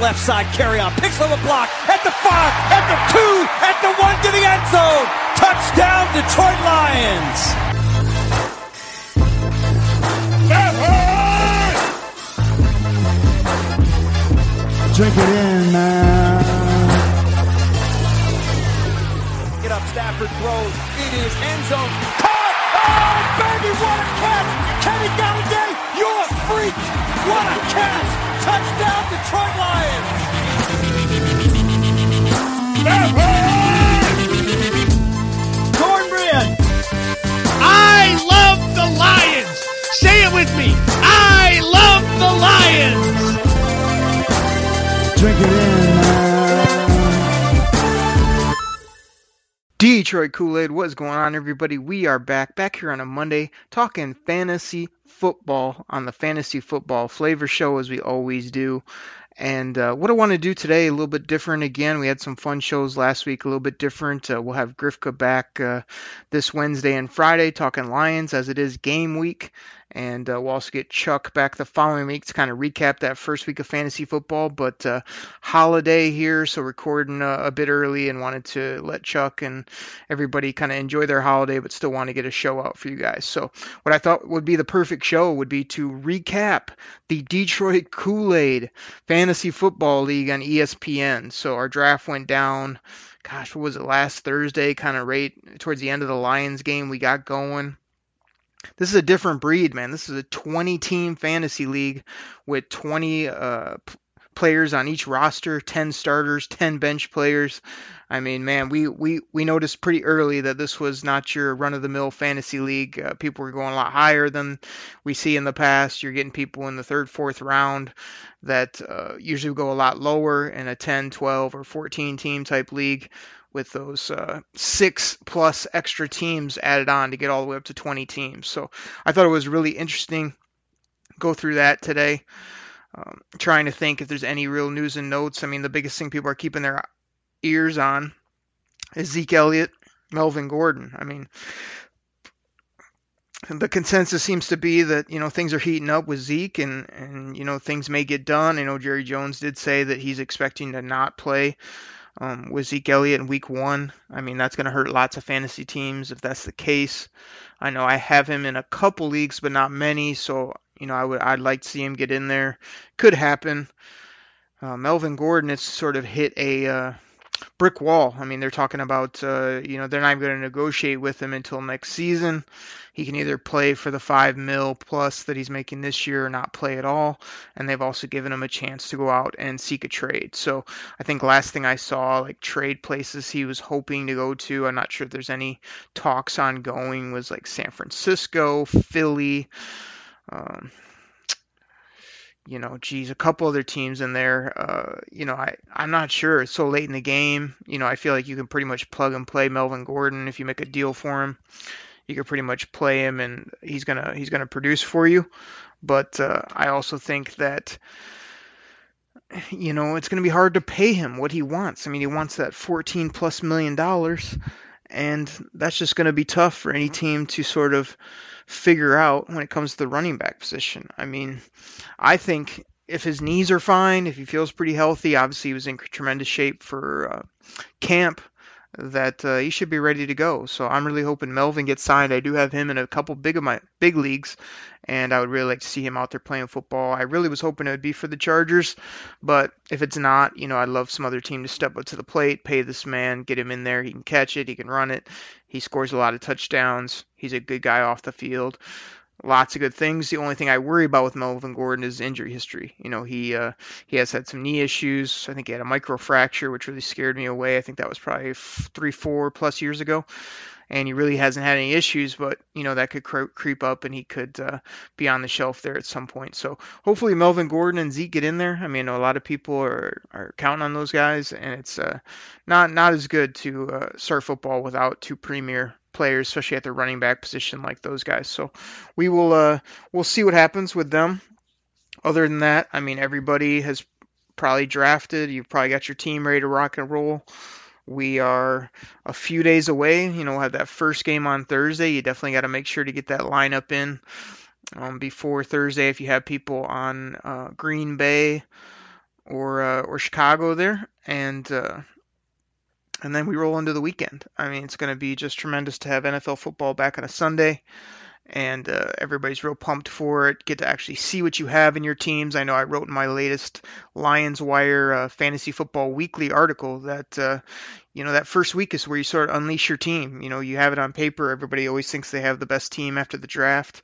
Left side Kerryon. Picks on the block. At the five. At the two. At the one to the end zone. Touchdown, Detroit Lions. Drink it in, man. Get up. Stafford throws. It is end zone. Caught. Oh, baby, what a catch. Kenny Golladay, you're a freak. What a catch. Touchdown, Detroit Lions. cornbread. I love the Lions. Say it with me. I love the Lions. Drink it in, man. Detroit Kool Aid, what's going on, everybody? We are back, back here on a Monday, talking fantasy football on the Fantasy Football Flavor Show, as we always do. And uh, what I want to do today, a little bit different again. We had some fun shows last week, a little bit different. Uh, we'll have Grifka back uh, this Wednesday and Friday talking Lions as it is game week. And uh, we'll also get Chuck back the following week to kind of recap that first week of fantasy football. But uh, holiday here, so recording uh, a bit early and wanted to let Chuck and everybody kind of enjoy their holiday, but still want to get a show out for you guys. So what I thought would be the perfect show would be to recap the Detroit Kool-Aid Fantasy Football League on ESPN. So our draft went down. Gosh, what was it last Thursday? Kind of right towards the end of the Lions game, we got going this is a different breed, man. This is a 20 team fantasy league with 20 uh, players on each roster, 10 starters, 10 bench players. I mean, man, we, we, we noticed pretty early that this was not your run of the mill fantasy league. Uh, people were going a lot higher than we see in the past. You're getting people in the third, fourth round that uh, usually go a lot lower in a 10, 12, or 14 team type league with those uh, six plus extra teams added on to get all the way up to 20 teams. So I thought it was really interesting. Go through that today. Um, trying to think if there's any real news and notes. I mean, the biggest thing people are keeping their ears on is Zeke Elliott, Melvin Gordon. I mean, the consensus seems to be that you know things are heating up with Zeke, and and you know things may get done. I know Jerry Jones did say that he's expecting to not play um, with Zeke Elliott in Week One. I mean that's going to hurt lots of fantasy teams if that's the case. I know I have him in a couple leagues, but not many. So you know I would I'd like to see him get in there. Could happen. Uh, Melvin Gordon has sort of hit a uh, brick wall. I mean, they're talking about, uh, you know, they're not even going to negotiate with him until next season. He can either play for the five mil plus that he's making this year or not play at all. And they've also given him a chance to go out and seek a trade. So I think last thing I saw, like trade places he was hoping to go to, I'm not sure if there's any talks ongoing, was like San Francisco, Philly. Um, you know, geez, a couple other teams in there. Uh, you know, I I'm not sure. It's so late in the game. You know, I feel like you can pretty much plug and play Melvin Gordon if you make a deal for him. You can pretty much play him, and he's gonna he's gonna produce for you. But uh, I also think that you know it's gonna be hard to pay him what he wants. I mean, he wants that 14 plus million dollars, and that's just gonna be tough for any team to sort of figure out when it comes to the running back position. I mean, I think if his knees are fine, if he feels pretty healthy, obviously he was in tremendous shape for uh, camp, that uh, he should be ready to go. So I'm really hoping Melvin gets signed. I do have him in a couple big of my big leagues, and I would really like to see him out there playing football. I really was hoping it would be for the Chargers, but if it's not, you know, I'd love some other team to step up to the plate, pay this man, get him in there. He can catch it, he can run it, he scores a lot of touchdowns. He's a good guy off the field. Lots of good things. The only thing I worry about with Melvin Gordon is injury history. You know, he uh, he has had some knee issues. I think he had a microfracture, which really scared me away. I think that was probably three, four plus years ago and he really hasn't had any issues. But you know that could cre- creep up, and he could uh, be on the shelf there at some point. So hopefully Melvin Gordon and Zeke get in there. I mean, a lot of people are are counting on those guys, and it's uh, not not as good to uh, start football without two premier players, especially at the running back position like those guys. So we will uh, we'll see what happens with them. Other than that, I mean, everybody has probably drafted. You've probably got your team ready to rock and roll. We are a few days away. You know, we'll have that first game on Thursday. You definitely got to make sure to get that lineup in um, before Thursday if you have people on uh, Green Bay or uh, or Chicago there, and uh, and then we roll into the weekend. I mean, it's going to be just tremendous to have NFL football back on a Sunday and uh, everybody's real pumped for it. Get to actually see what you have in your teams. I know I wrote in my latest Lions Wire uh, Fantasy Football Weekly article that uh, you know that first week is where you sort of unleash your team. You know, you have it on paper. Everybody always thinks they have the best team after the draft.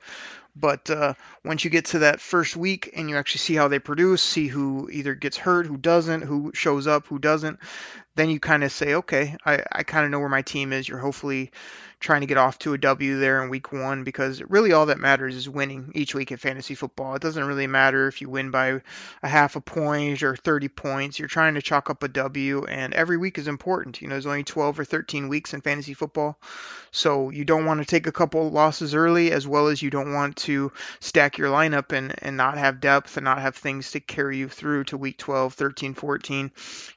But uh, once you get to that first week and you actually see how they produce, see who either gets hurt, who doesn't, who shows up, who doesn't, then you kind of say, okay, I, I kind of know where my team is. You're hopefully trying to get off to a W there in week one because really all that matters is winning each week in fantasy football. It doesn't really matter if you win by a half a point or 30 points. You're trying to chalk up a W, and every week is important. You know, there's only 12 or 13 weeks in fantasy football, so you don't want to take a couple losses early as well as you don't want to stack your lineup and, and not have depth and not have things to carry you through to week 12, 13, 14,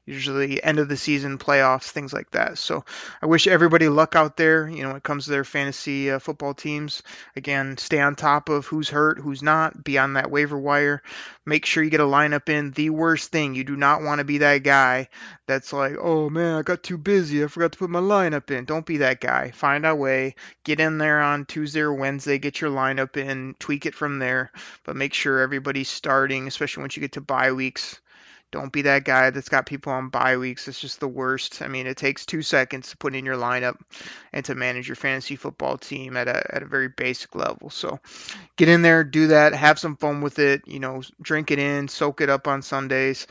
usually end of the season, playoffs, things like that. So I wish everybody luck out there. You know, when it comes to their fantasy uh, football teams. Again, stay on top of who's hurt, who's not, be on that waiver wire. Make sure you get a lineup in. The worst thing, you do not want to be that guy that's like, oh man, I got too busy. I forgot to put my lineup in. Don't be that guy. Find a way. Get in there on Tuesday or Wednesday. Get your lineup in. Tweak it from there. But make sure everybody's starting, especially once you get to bye weeks don't be that guy that's got people on bye weeks. It's just the worst. I mean, it takes two seconds to put in your lineup and to manage your fantasy football team at a at a very basic level. So get in there, do that, have some fun with it. You know, drink it in, soak it up on Sundays.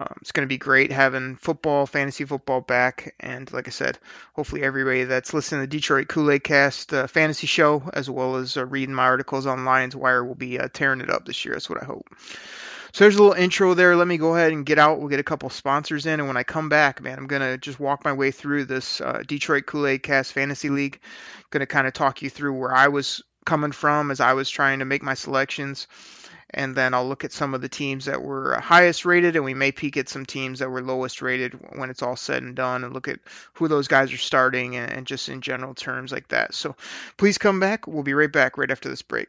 Um, it's going to be great having football, fantasy football back, and like I said, hopefully everybody that's listening to the Detroit Kool-Aid Cast uh, fantasy show, as well as uh, reading my articles on Lions Wire, will be uh, tearing it up this year. That's what I hope. So there's a little intro there. Let me go ahead and get out. We'll get a couple sponsors in, and when I come back, man, I'm gonna just walk my way through this uh, Detroit Kool-Aid Cast Fantasy League. Gonna kind of talk you through where I was coming from as I was trying to make my selections, and then I'll look at some of the teams that were highest rated, and we may peek at some teams that were lowest rated when it's all said and done, and look at who those guys are starting and just in general terms like that. So please come back. We'll be right back right after this break.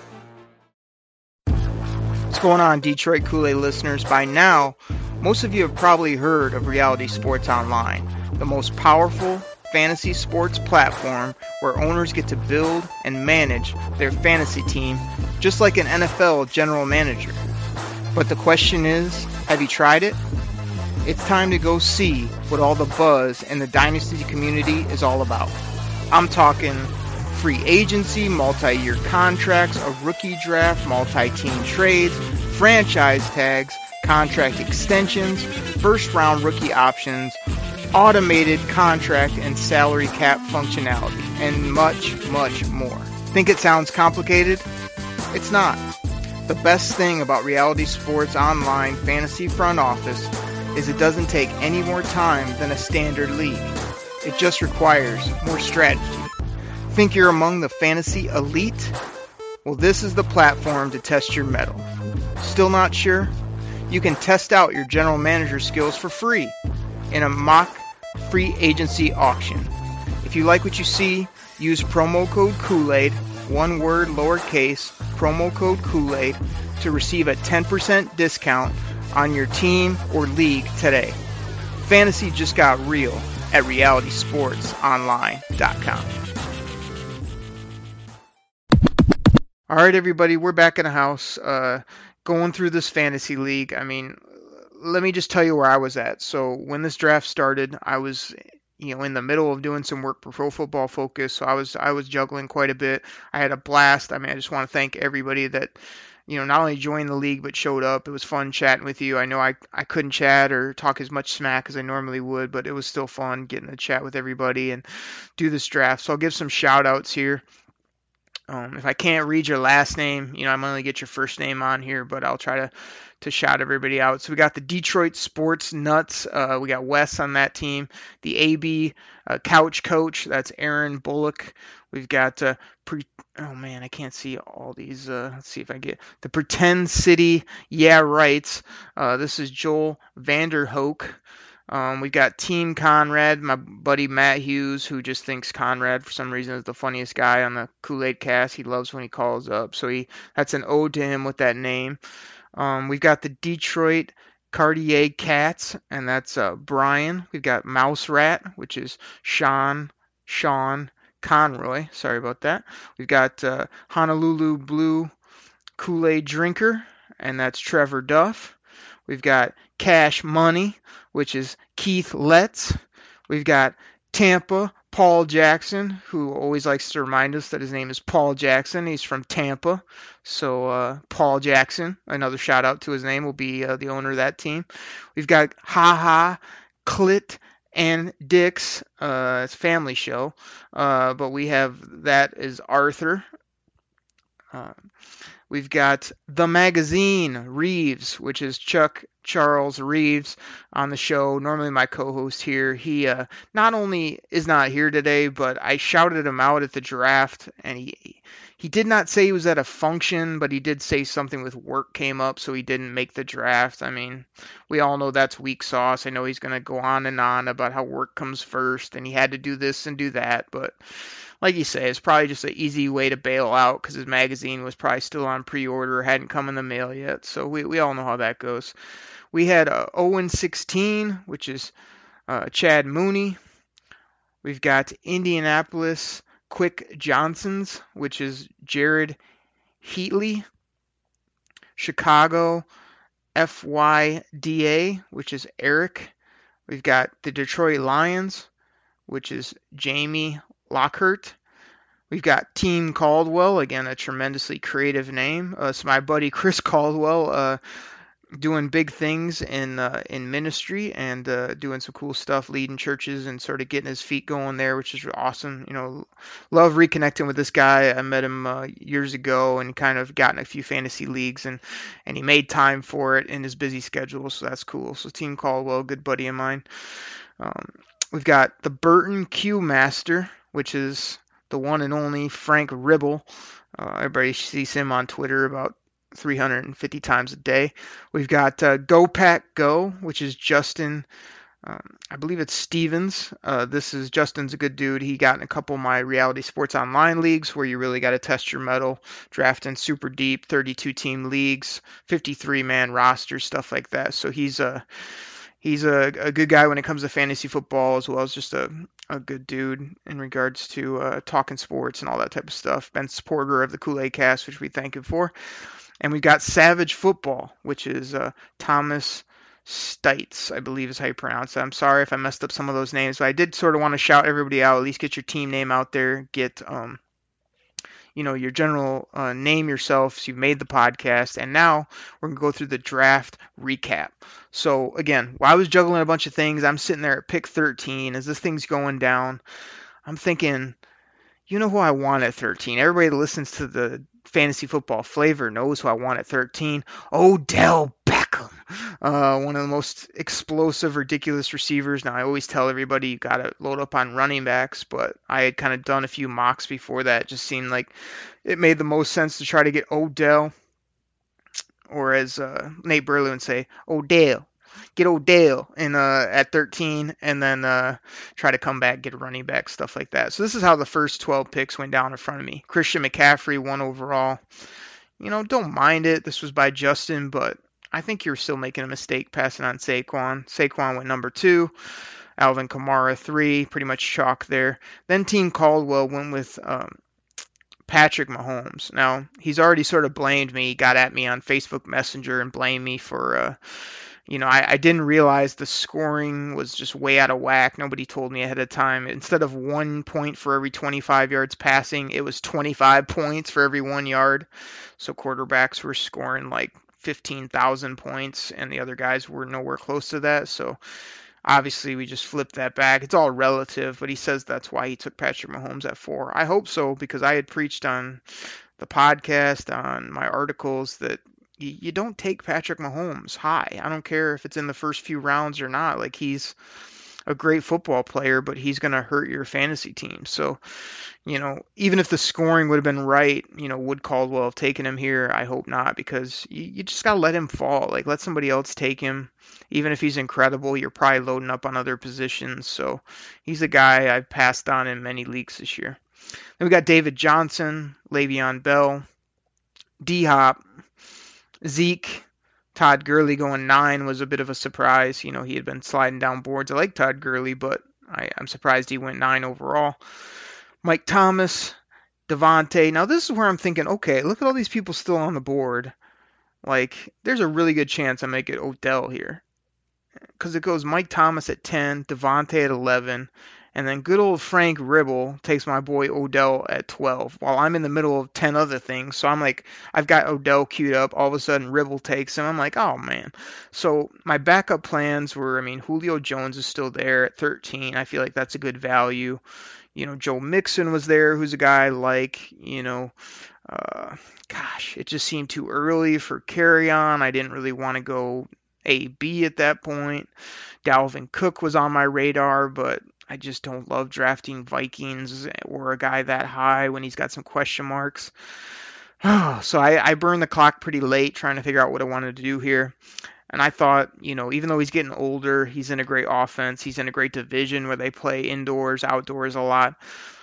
Going on, Detroit Kool Aid listeners? By now, most of you have probably heard of Reality Sports Online, the most powerful fantasy sports platform where owners get to build and manage their fantasy team just like an NFL general manager. But the question is have you tried it? It's time to go see what all the buzz in the Dynasty community is all about. I'm talking free agency, multi year contracts, a rookie draft, multi team trades, franchise tags, contract extensions, first round rookie options, automated contract and salary cap functionality, and much, much more. Think it sounds complicated? It's not. The best thing about Reality Sports Online Fantasy Front Office is it doesn't take any more time than a standard league. It just requires more strategy. Think you're among the fantasy elite? Well, this is the platform to test your mettle. Still not sure? You can test out your general manager skills for free in a mock free agency auction. If you like what you see, use promo code Kool-Aid, one word lowercase, promo code Kool-Aid to receive a 10% discount on your team or league today. Fantasy just got real at realitysportsonline.com. All right, everybody, we're back in the house, uh, going through this fantasy league. I mean, let me just tell you where I was at. So when this draft started, I was you know in the middle of doing some work for Pro Football Focus, so I was I was juggling quite a bit. I had a blast. I mean, I just want to thank everybody that you know not only joined the league but showed up. It was fun chatting with you. I know I I couldn't chat or talk as much smack as I normally would, but it was still fun getting to chat with everybody and do this draft. So I'll give some shout outs here. Um, if I can't read your last name, you know, I'm only get your first name on here, but I'll try to to shout everybody out. So we got the Detroit Sports Nuts. Uh, we got Wes on that team. The AB uh, Couch Coach. That's Aaron Bullock. We've got uh, pre- oh man, I can't see all these. Uh, let's see if I get the Pretend City. Yeah, right. Uh, this is Joel Vanderhoek. Um, we've got Team Conrad, my buddy Matt Hughes, who just thinks Conrad for some reason is the funniest guy on the Kool Aid cast. He loves when he calls up, so he that's an ode to him with that name. Um, we've got the Detroit Cartier Cats, and that's uh, Brian. We've got Mouse Rat, which is Sean, Sean Conroy. Sorry about that. We've got uh, Honolulu Blue Kool Aid Drinker, and that's Trevor Duff. We've got Cash Money, which is Keith Letts. We've got Tampa Paul Jackson, who always likes to remind us that his name is Paul Jackson. He's from Tampa. So, uh, Paul Jackson, another shout out to his name, will be uh, the owner of that team. We've got Ha Ha, Clit, and Dix. Uh, it's family show. Uh, but we have that is Arthur. We've got The Magazine, Reeves, which is Chuck Charles Reeves on the show. Normally, my co-host here. He uh, not only is not here today, but I shouted him out at the draft, and he he did not say he was at a function, but he did say something with work came up, so he didn't make the draft. I mean, we all know that's weak sauce. I know he's going to go on and on about how work comes first, and he had to do this and do that, but like you say, it's probably just an easy way to bail out because his magazine was probably still on pre-order, hadn't come in the mail yet. So we, we all know how that goes. We had uh, Owen 16, which is uh, Chad Mooney. We've got Indianapolis Quick Johnsons, which is Jared Heatley. Chicago FYDA, which is Eric. We've got the Detroit Lions, which is Jamie Lockhart. We've got Team Caldwell, again, a tremendously creative name. Uh, so my buddy Chris Caldwell, uh, doing big things in uh, in ministry and uh, doing some cool stuff, leading churches and sort of getting his feet going there, which is awesome. You know, love reconnecting with this guy. I met him uh, years ago and kind of gotten a few fantasy leagues and and he made time for it in his busy schedule, so that's cool. So Team Caldwell, good buddy of mine. Um, we've got the Burton Q Master, which is the one and only Frank Ribble. Uh, everybody sees him on Twitter about 350 times a day. We've got uh, Go Pack Go, which is Justin. Um, I believe it's Stevens. Uh, this is Justin's a good dude. He got in a couple of my reality sports online leagues where you really got to test your mettle, drafting super deep, 32 team leagues, 53 man rosters, stuff like that. So he's a he's a, a good guy when it comes to fantasy football as well as just a, a good dude in regards to uh, talking sports and all that type of stuff. Been supporter of the Kool Aid Cast, which we thank him for. And we've got Savage Football, which is uh, Thomas Stites, I believe is how you pronounce it. I'm sorry if I messed up some of those names, but I did sort of want to shout everybody out, at least get your team name out there, get um, you know, your general uh, name yourself. So you've made the podcast, and now we're gonna go through the draft recap. So again, while I was juggling a bunch of things, I'm sitting there at pick 13 as this thing's going down. I'm thinking, you know who I want at 13. Everybody that listens to the fantasy football flavor knows who I want at 13. Odell uh, one of the most explosive, ridiculous receivers. Now, I always tell everybody you got to load up on running backs, but I had kind of done a few mocks before that. It just seemed like it made the most sense to try to get Odell, or as uh, Nate Burley would say, Odell get Odell in uh, at 13, and then uh, try to come back, get a running back, stuff like that. So this is how the first 12 picks went down in front of me. Christian McCaffrey, one overall. You know, don't mind it. This was by Justin, but I think you're still making a mistake passing on Saquon. Saquon went number two. Alvin Kamara three, pretty much chalk there. Then Team Caldwell went with um, Patrick Mahomes. Now, he's already sort of blamed me, got at me on Facebook Messenger and blamed me for, uh, you know, I, I didn't realize the scoring was just way out of whack. Nobody told me ahead of time. Instead of one point for every 25 yards passing, it was 25 points for every one yard. So quarterbacks were scoring like 15,000 points, and the other guys were nowhere close to that. So obviously, we just flipped that back. It's all relative, but he says that's why he took Patrick Mahomes at four. I hope so because I had preached on the podcast, on my articles, that you, you don't take Patrick Mahomes high. I don't care if it's in the first few rounds or not. Like he's a great football player, but he's going to hurt your fantasy team. So, you know, even if the scoring would have been right, you know, would Caldwell have taken him here? I hope not, because you, you just got to let him fall. Like, let somebody else take him. Even if he's incredible, you're probably loading up on other positions. So, he's a guy I've passed on in many leagues this year. Then we got David Johnson, Le'Veon Bell, D Hop, Zeke, Todd Gurley going nine was a bit of a surprise. You know, he had been sliding down boards. I like Todd Gurley, but I, am surprised he went nine overall. Mike Thomas, Davante. Now this is where I'm thinking, okay, look at all these people still on the board. Like, there's a really good chance I might get Odell here. Because it goes Mike Thomas at 10, Davante at 11, and then good old Frank Ribble takes my boy Odell at 12 while I'm in the middle of 10 other things. So I'm like, I've got Odell queued up. All of a sudden, Ribble takes him. I'm like, oh man. So my backup plans were I mean, Julio Jones is still there at 13. I feel like that's a good value. You know, Joe Mixon was there, who's a guy like, you know, uh, gosh, it just seemed too early for Kerryon. I didn't really want to go A B at that point. Dalvin Cook was on my radar, but I just don't love drafting Vikings or a guy that high when he's got some question marks. so I, I burned the clock pretty late trying to figure out what I wanted to do here. And I thought, you know, even though he's getting older, he's in a great offense. He's in a great division where they play indoors, outdoors a lot.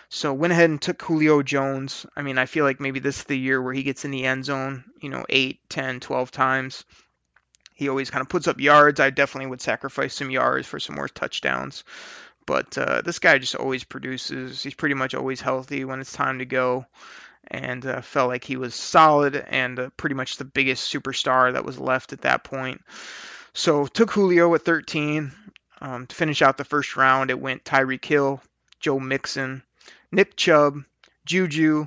So went ahead and took Julio Jones. I mean, I feel like maybe this is the year where he gets in the end zone, you know, 8, 10, 12 times. He always kind of puts up yards. I definitely would sacrifice some yards for some more touchdowns. But uh, this guy just always produces. He's pretty much always healthy when it's time to go. And uh, felt like he was solid and uh, pretty much the biggest superstar that was left at that point. So took Julio at 13. Um, to finish out the first round, it went Tyreek Hill, Joe Mixon, Nick Chubb, Juju,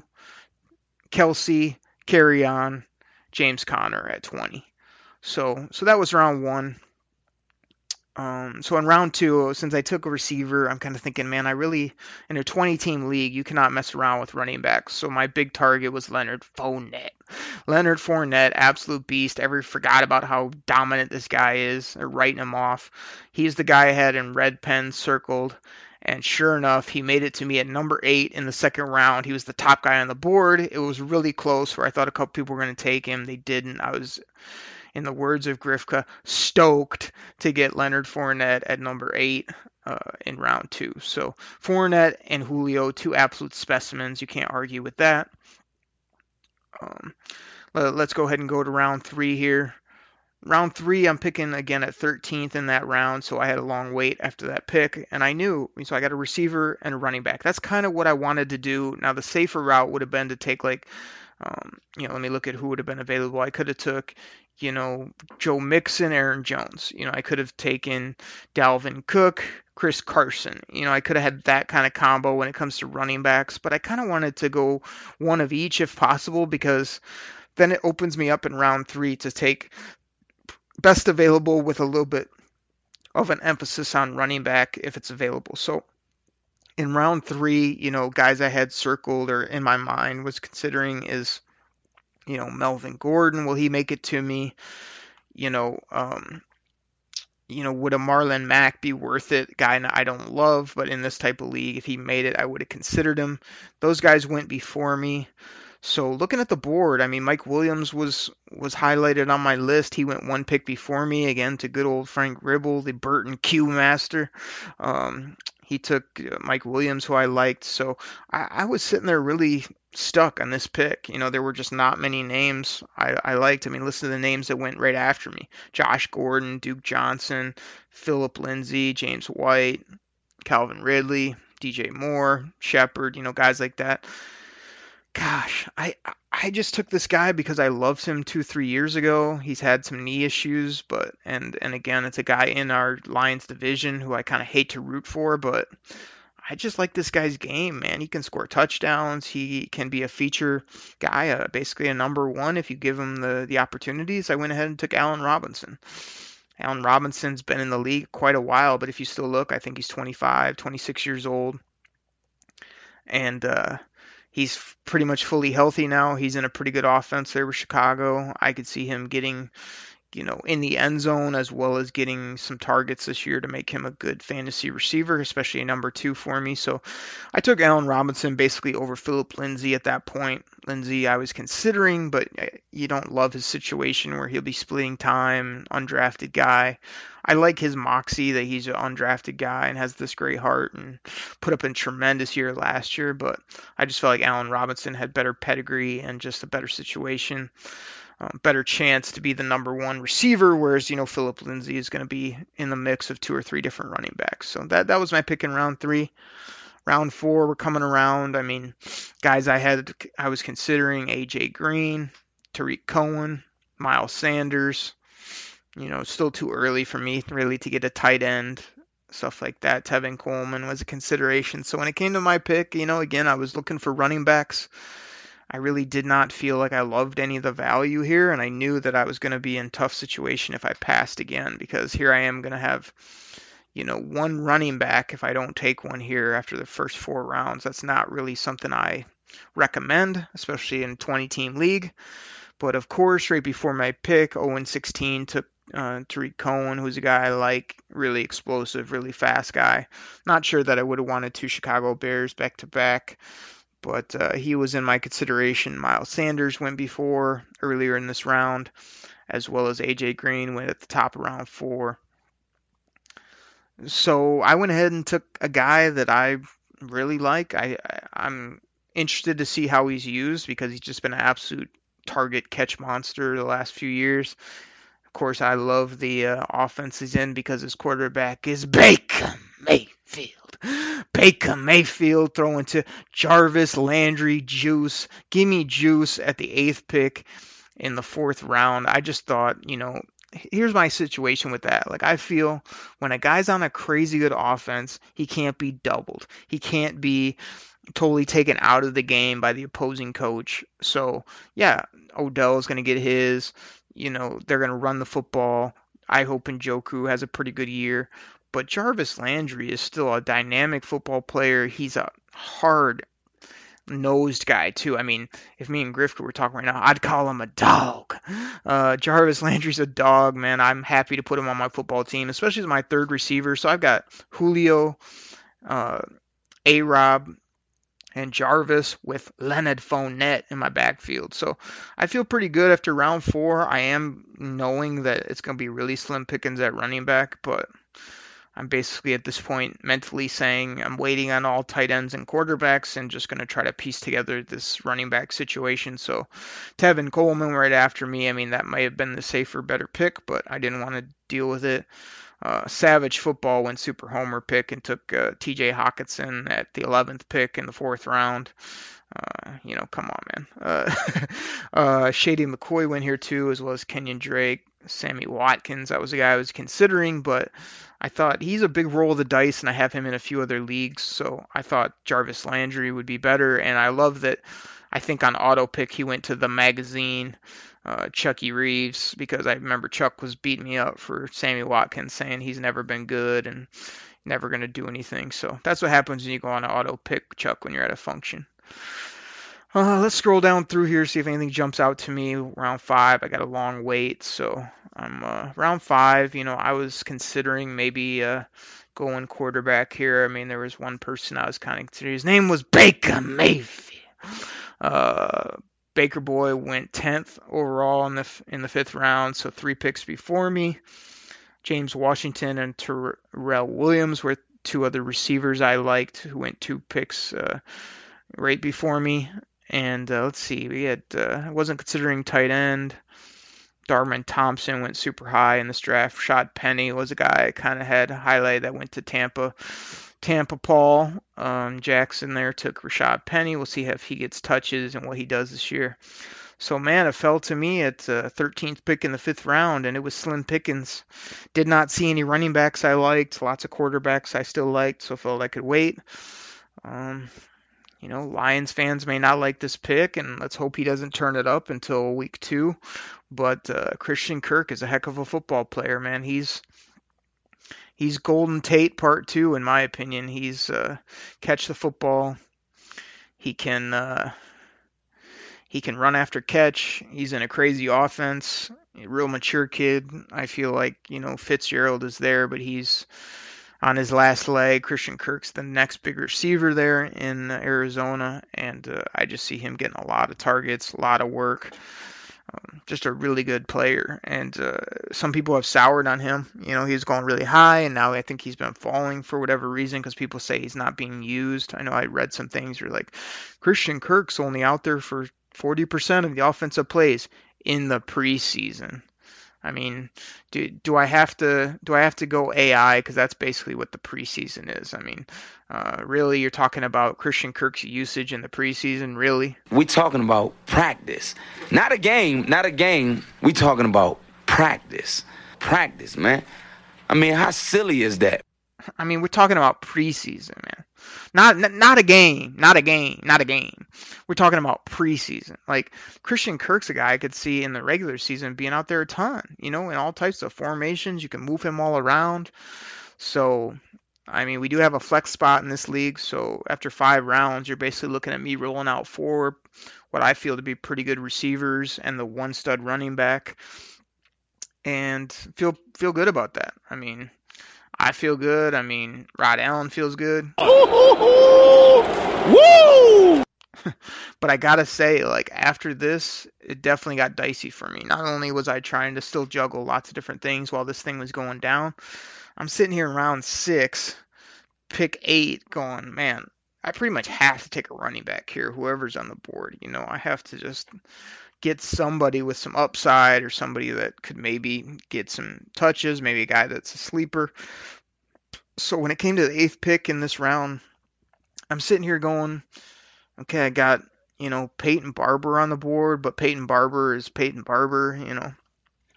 Kelce, Kerryon, James Conner at 20. So so that was round one. Um, so in round two, since I took a receiver, I'm kind of thinking, man, I really in a 20 team league, you cannot mess around with running backs. So my big target was Leonard Fournette. Leonard Fournette, absolute beast. Ever forgot about how dominant this guy is? They're writing him off. He's the guy I had in red pen circled. And sure enough, he made it to me at number eight in the second round. He was the top guy on the board. It was really close where I thought a couple people were going to take him. They didn't. I was in the words of Grifka, stoked to get Leonard Fournette at number eight uh, in round two. So Fournette and Julio, two absolute specimens. You can't argue with that. Um, let, us go ahead and go to round three here. Round three, I'm picking again at 13th in that round, so I had a long wait after that pick, and I knew, so I got a receiver and a running back. That's kind of what I wanted to do. Now, the safer route would have been to take like um, you know, let me look at who would have been available. I could have took, you know, Joe Mixon, Aaron Jones. You know, I could have taken Dalvin Cook, Chris Carson. You know, I could have had that kind of combo when it comes to running backs, but I kind of wanted to go one of each if possible because then it opens me up in round three to take best available with a little bit of an emphasis on running back if it's available. So in round three, you know, guys I had circled or in my mind was considering is, you know, Melvin Gordon. Will he make it to me? You know, um, you know, would a Marlon Mack be worth it? Guy I don't love, but in this type of league, if he made it, I would have considered him. Those guys went before me. So looking at the board, I mean, Mike Williams was was highlighted on my list. He went one pick before me again to good old Frank Ribble, the Burton Q master. Um, he took uh, Mike Williams, who I liked. So I, I, was sitting there really stuck on this pick. You know, there were just not many names I, I, liked. I mean, listen to the names that went right after me Josh Gordon, Duke Johnson, Phillip Lindsay, James White, Calvin Ridley, DJ Moore, Shepard, you know, guys like that. gosh, I I just took this guy because I loved him two three years ago. He's had some knee issues, but and and again, it's a guy in our Lions division who I kind of hate to root for, but I just like this guy's game, man. He can score touchdowns. He can be a feature guy, uh, basically a number one if you give him the the opportunities. I went ahead and took Allen Robinson. Allen Robinson's been in the league quite a while, but if you still look, I think he's 25, 26 years old. And uh, he's pretty much fully healthy now. He's in a pretty good offense there with Chicago. I could see him getting you know, in the end zone as well as getting some targets this year to make him a good fantasy receiver, especially a number two for me. So I took Allen Robinson basically over Philip Lindsay at that point. Lindsay I was considering, but uh, you don't love his situation where he'll be splitting time, undrafted guy. I like his moxie that he's an undrafted guy and has this great heart and put up a tremendous year last year, but I just felt like Allen Robinson had better pedigree and just a better situation um, better chance to be the number one receiver, whereas you know Philip Lindsay is going to be in the mix of two or three different running backs. So that that was my pick in round three. Round four, we're coming around. I mean, guys, I had I was considering AJ Green, Tarik Cohen, Miles Sanders. You know, still too early for me really to get a tight end, stuff like that. Tevin Coleman was a consideration. So when it came to my pick, you know, again, I was looking for running backs. I really did not feel like I loved any of the value here, and I knew that I was going to be in tough situation if I passed again because here I am going to have, you know, one running back if I don't take one here after the first four rounds. That's not really something I recommend, especially in 20 team league. But of course, right before my pick, 0 16 took uh, Tarik Cohen, who's a guy I like, really explosive, really fast guy. Not sure that I would have wanted two Chicago Bears back to back but uh, he was in my consideration. Miles Sanders went before earlier in this round, as well as AJ Green went at the top of round four. So I went ahead and took a guy that I really like. I, I am interested to see how he's used because he's just been an absolute target catch monster the last few years. Of course, I love the uh, offense he's in because his quarterback is Baker Mayfield. Baker Mayfield throwing to Jarvis Landry Juice. Give me Juice at the eighth pick in the fourth round. I just thought, you know, here's my situation with that. Like I feel when a guy's on a crazy good offense, he can't be doubled. He can't be totally taken out of the game by the opposing coach. So yeah, Odell is going to get his. You know, they're going to run the football. I hope Njoku has a pretty good year. But Jarvis Landry is still a dynamic football player. He's a hard nosed guy too. I mean, if me and Griff were talking right now, I'd call him a dog. Uh, Jarvis Landry's a dog, man. I'm happy to put him on my football team, especially as my third receiver. So I've got Julio, uh, A Rob, and Jarvis with Leonard Fournette in my backfield. So I feel pretty good after round four. I am knowing that it's going to be really slim pickings at running back, but I'm basically at this point mentally saying I'm waiting on all tight ends and quarterbacks and just going to try to piece together this running back situation. So Tevin Coleman right after me. I mean, that might have been the safer, better pick, but I didn't want to deal with it. Uh, Savage Football went super homer pick and took uh, T.J. Hockenson at the 11th pick in the fourth round. Uh, you know, come on, man. Uh, uh, Shady McCoy went here too, as well as Kenyon Drake, Sammy Watkins. That was a guy I was considering, but I thought he's a big roll of the dice, and I have him in a few other leagues. So I thought Jarvis Landry would be better, and I love that. I think on auto pick he went to the magazine. Uh, Chucky Reeves because I remember Chuck was beating me up for Sammy Watkins saying he's never been good and never going to do anything. So that's what happens when you go on auto pick Chuck when you're at a function. Uh, let's scroll down through here, see if anything jumps out to me. Round five, I got a long wait, so I'm uh, round five. You know, I was considering maybe uh, going quarterback here. I mean, there was one person I was kind of considering. His name was Baker Mayfield. Uh, Baker Boy went 10th overall in the in the fifth round, so three picks before me. James Washington and Tyrell Williams were two other receivers I liked who went two picks uh, right before me. And uh, let's see, we had uh, I wasn't considering tight end. Darwin Thompson went super high in this draft. Shot Penny was a guy I kind of had highlighted that went to Tampa. Tampa Paul um, Jackson there took Rashad Penny. We'll see if he gets touches and what he does this year. So man, it fell to me at uh, 13th pick in the fifth round, and it was slim pickings. Did not see any running backs I liked. Lots of quarterbacks I still liked, so felt I could wait. Um, you know, Lions fans may not like this pick, and let's hope he doesn't turn it up until week two. But uh, Christian Kirk is a heck of a football player, man. He's he's Golden Tate part two, in my opinion. He's uh, catch the football. He can uh, he can run after catch. He's in a crazy offense. A real mature kid. I feel like, you know, Fitzgerald is there, but he's on his last leg. Christian Kirk's the next big receiver there in Arizona, and uh, I just see him getting a lot of targets, a lot of work. Um, just a really good player, and uh, some people have soured on him. You know, he's going really high, and now I think he's been falling for whatever reason because people say he's not being used. I know I read some things where like Christian Kirk's only out there for 40% of the offensive plays in the preseason. I mean, do do I have to do I have to go AI because that's basically what the preseason is. I mean, uh, really, you're talking about Christian Kirk's usage in the preseason. Really, we talking about practice, not a game, not a game. We talking about practice, practice, man. I mean, how silly is that? I mean, we're talking about preseason, man. Not not a game, not a game, not a game. We're talking about preseason. Like Christian Kirk's a guy I could see in the regular season being out there a ton, you know, in all types of formations. You can move him all around. So, I mean, we do have a flex spot in this league. So after five rounds, you're basically looking at me rolling out four, what I feel to be pretty good receivers and the one stud running back, and feel feel good about that. I mean I feel good. I mean, Rod Allen feels good. Woo! but I gotta say, like after this, it definitely got dicey for me. Not only was I trying to still juggle lots of different things while this thing was going down, I'm sitting here in round six, pick eight, going, man, I pretty much have to take a running back here, whoever's on the board. You know, I have to just get somebody with some upside or somebody that could maybe get some touches, maybe a guy that's a sleeper. So when it came to the eighth pick in this round, I'm sitting here going, okay, I got, you know, Peyton Barber on the board, but Peyton Barber is Peyton Barber, you know.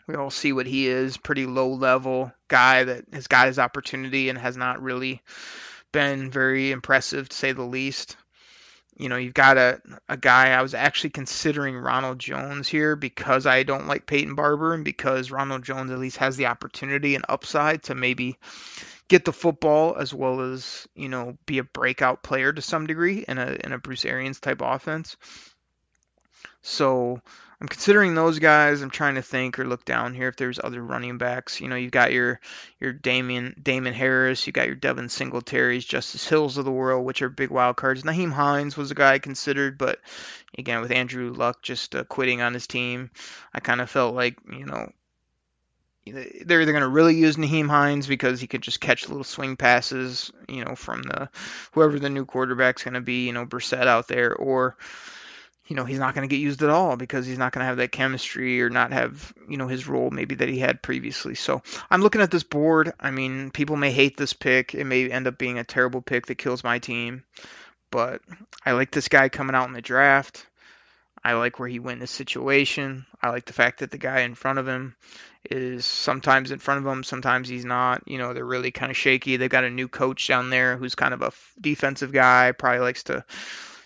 We all see what he is, pretty low level guy that has got his opportunity and has not really been very impressive to say the least you know, you've got a, a guy I was actually considering Ronald Jones here because I don't like Peyton Barber and because Ronald Jones at least has the opportunity and upside to maybe get the football as well as, you know, be a breakout player to some degree in a in a Bruce Arians type offense. So I'm considering those guys. I'm trying to think or look down here if there's other running backs. You know, you've got your your Damien Damon Harris, you got your Devin Singletaries, Justice Hills of the world, which are big wild cards. Nyheim Hines was a guy I considered, but again, with Andrew Luck just uh, quitting on his team, I kind of felt like you know they're either going to really use Nyheim Hines because he could just catch little swing passes, you know, from the whoever the new quarterback's going to be, you know, Brissett out there, or you know, he's not going to get used at all because he's not going to have that chemistry or not have, you know, his role maybe that he had previously. So I'm looking at this board. I mean, people may hate this pick. It may end up being a terrible pick that kills my team. But I like this guy coming out in the draft. I like where he went in this situation. I like the fact that the guy in front of him is sometimes in front of him, sometimes he's not. You know, they're really kind of shaky. They've got a new coach down there who's kind of a defensive guy, probably likes to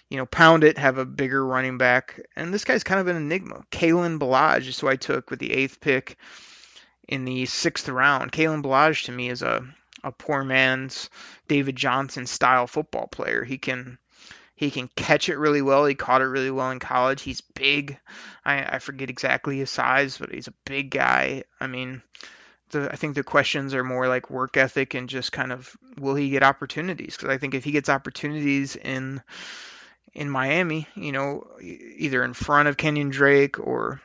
you know, pound it, have a bigger running back. And this guy's kind of an enigma. Kalen Ballage is who I took with the eighth pick in the sixth round. Kalen Ballage to me is a, a poor man's David Johnson style football player. He can he can catch it really well. He caught it really well in college. He's big. I, I forget exactly his size, but he's a big guy. I mean, the, I think the questions are more like work ethic and just kind of will he get opportunities? Because I think if he gets opportunities in in Miami, you know, either in front of Kenyon Drake or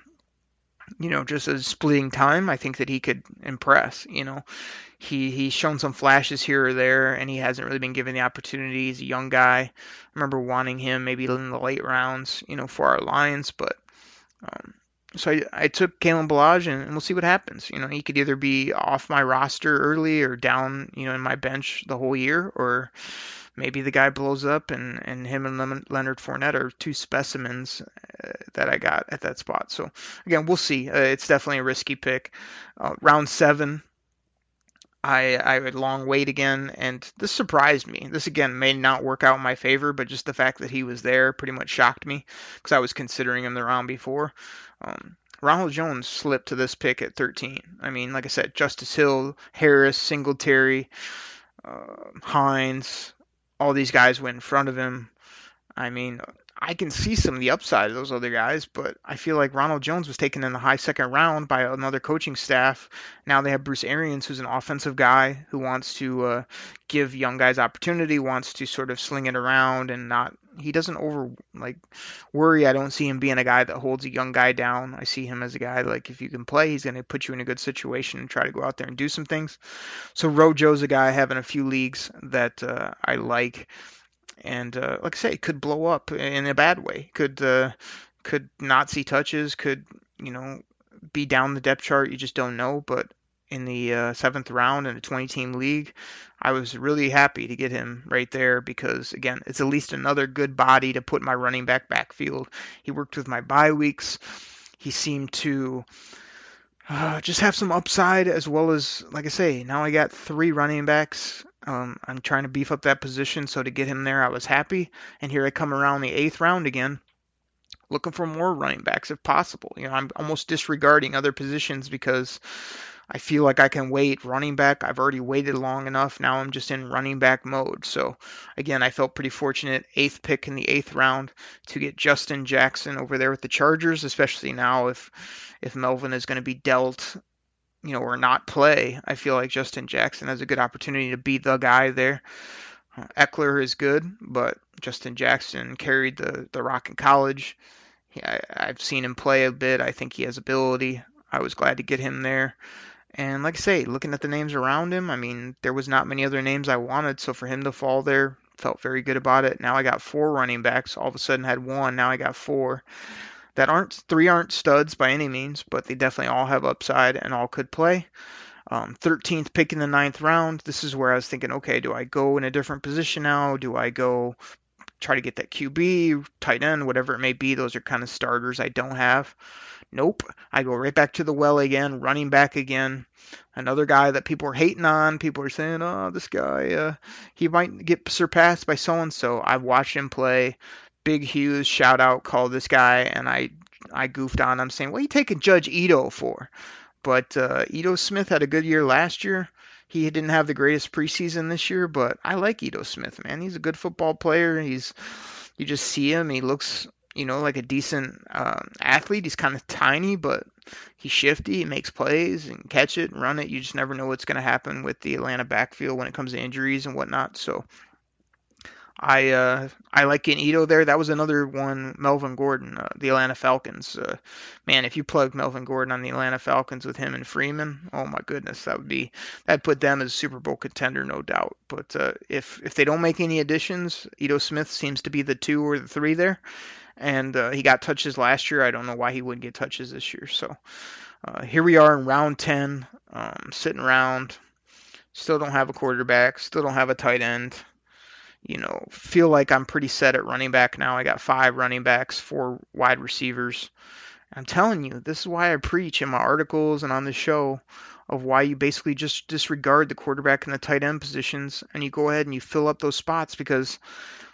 you know, just as splitting time, I think that he could impress. You know, he he's shown some flashes here or there, and he hasn't really been given the opportunity. He's a young guy. I remember wanting him maybe in the late rounds, you know, for our Lions, but um, so I, I took Kalen Ballage, and, and we'll see what happens. You know, he could either be off my roster early or down, you know, in my bench the whole year, or maybe the guy blows up, and and him and Leonard Fournette are two specimens uh, that I got at that spot. So again, we'll see. Uh, it's definitely a risky pick. Uh, round seven, I I had long wait again, and this surprised me. This again may not work out in my favor, but just the fact that he was there pretty much shocked me because I was considering him the round before. Um, Ronald Jones slipped to this pick at 13. I mean, like I said, Justice Hill, Harris, Singletary, uh, Hines, all these guys went in front of him. I mean, I can see some of the upside of those other guys, but I feel like Ronald Jones was taken in the high second round by another coaching staff. Now they have Bruce Arians, who's an offensive guy who wants to uh, give young guys opportunity, wants to sort of sling it around and not. He doesn't over like worry. I don't see him being a guy that holds a young guy down. I see him as a guy like if you can play, he's going to put you in a good situation and try to go out there and do some things. So Rojo's a guy having a few leagues that uh, I like and uh, like I say, could blow up in a bad way. Could uh, could not see touches. Could you know be down the depth chart. You just don't know. But in the uh, seventh round in a 20 team league, I was really happy to get him right there because again, it's at least another good body to put my running back backfield. He worked with my bye weeks. He seemed to uh, just have some upside as well as, like I say, now I got three running backs um, I'm trying to beef up that position, so to get him there, I was happy. And here I come around the eighth round again, looking for more running backs if possible. You know, I'm almost disregarding other positions because I feel like I can wait running back. I've already waited long enough. Now I'm just in running back mode. So again, I felt pretty fortunate. Eighth pick in the eighth round to get Justin Jackson over there with the Chargers, especially now if if Melvin is going to be dealt you know, or not play, I feel like Justin Jackson has a good opportunity to be the guy there. Uh, Ekeler is good, but Justin Jackson carried the the rock in college. I, I've seen him play a bit. I think he has ability. I was glad to get him there. And like I say, looking at the names around him, I mean, there was not many other names I wanted, so for him to fall there, felt very good about it. Now I got four running backs. All of a sudden had one. Now I got four that aren't three aren't studs by any means, but they definitely all have upside and all could play. Um, 13th pick in the ninth round. This is where I was thinking, okay, do I go in a different position now? Do I go try to get that QB, tight end, whatever it may be? Those are kind of starters I don't have. Nope. I go right back to the well again, running back again. Another guy that people are hating on. People are saying, oh, this guy, uh, he might get surpassed by so and so. I've watched him play. Big Hughes shout out called this guy, and I I goofed on him saying, "What are you taking Judge Ito for?" But uh, Ito Smith had a good year last year. He didn't have the greatest preseason this year, but I like Ito Smith, man. He's a good football player. He's you just see him. He looks, you know, like a decent uh, athlete. He's kind of tiny, but he's shifty. He makes plays and catch it, and run it. You just never know what's going to happen with the Atlanta backfield when it comes to injuries and whatnot. So I uh, I like getting Ito there. That was another one. Melvin Gordon, uh, the Atlanta Falcons. Uh, man, if you plug Melvin Gordon on the Atlanta Falcons with him and Freeman, oh my goodness, that would be that put them as a Super Bowl contender, no doubt. But uh, if if they don't make any additions, Ito Smith seems to be the two or the three there, and uh, he got touches last year. I don't know why he wouldn't get touches this year. So uh, here we are in round ten, um, sitting around. Still don't have a quarterback. Still don't have a tight end you know, feel like I'm pretty set at running back now. I got five running backs, four wide receivers. I'm telling you, this is why I preach in my articles and on the show of why you basically just disregard the quarterback and the tight end positions and you go ahead and you fill up those spots because